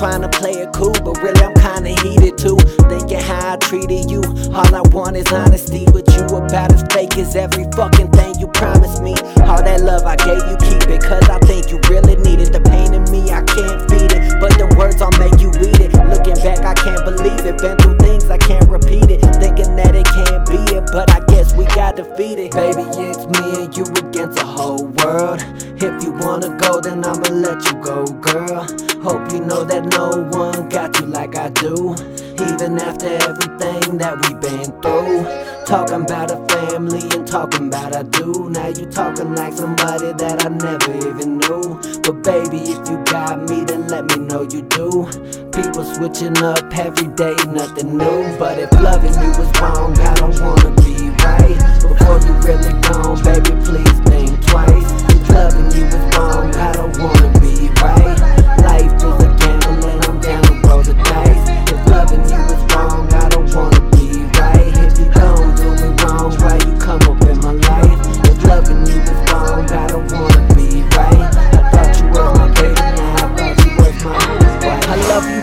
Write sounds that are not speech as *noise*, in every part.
trying to play it cool, but really I'm kinda heated too. Thinking how I treated you. All I want is honesty with you. About as fake as every fucking thing you promised me. All that love I gave you, keep it. Cause I think you really need it. The pain in me, I can't feed it. But the words I'll make you eat it. Looking back, I can't believe it. Been through things I can't repeat it. Thinking that it can't be it, but I guess we got defeated. Baby, it's me and you against the whole world. If you wanna go, then I'ma let you go, girl. Hope you know that no one got you like I do. Even after everything that we've been through. Talking about a family and talking about I do. Now you talking like somebody that I never even knew. But baby, if you got me, then let me know you do. People switching up every day, nothing new. But if loving you was wrong,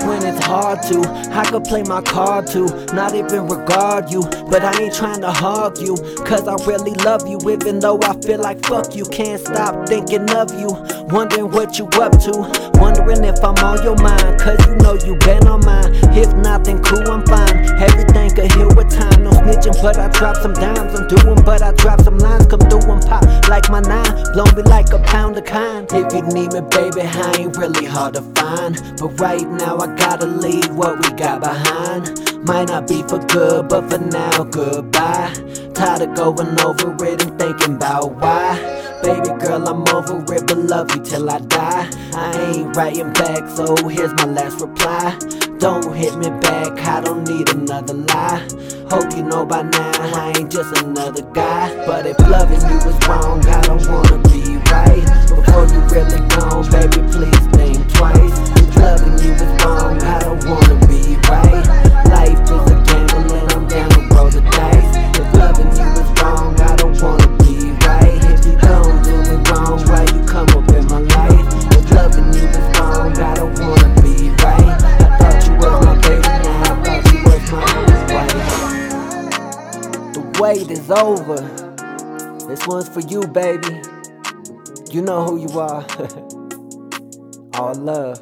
when it's hard to. I could play my card too, not even regard you. But I ain't trying to hug you, cause I really love you. Even though I feel like fuck you, can't stop thinking of you. Wondering what you up to, wondering if I'm on your mind, cause you know you been on mine. If not, then cool, I'm fine. Everything could heal with time, no snitching, but I drop some dimes. I'm doing, but I drop some lines, come through and pop like my nine. Blow me like a pound of kind. If you need me, baby, I ain't really hard to find. But right now, I gotta leave what we got behind. Might not be for good, but for now, goodbye. Tired of going over it and thinking about why. Baby girl, I'm over it, but love you till I die. I ain't writing back, so here's my last reply. Don't hit me back, I don't need another lie. Hope you know by now, I ain't just another guy. But if loving you was wrong, I don't wanna be right. Before you really gone, baby, please think twice. If loving you wait is over. This one's for you, baby. You know who you are. *laughs* All love.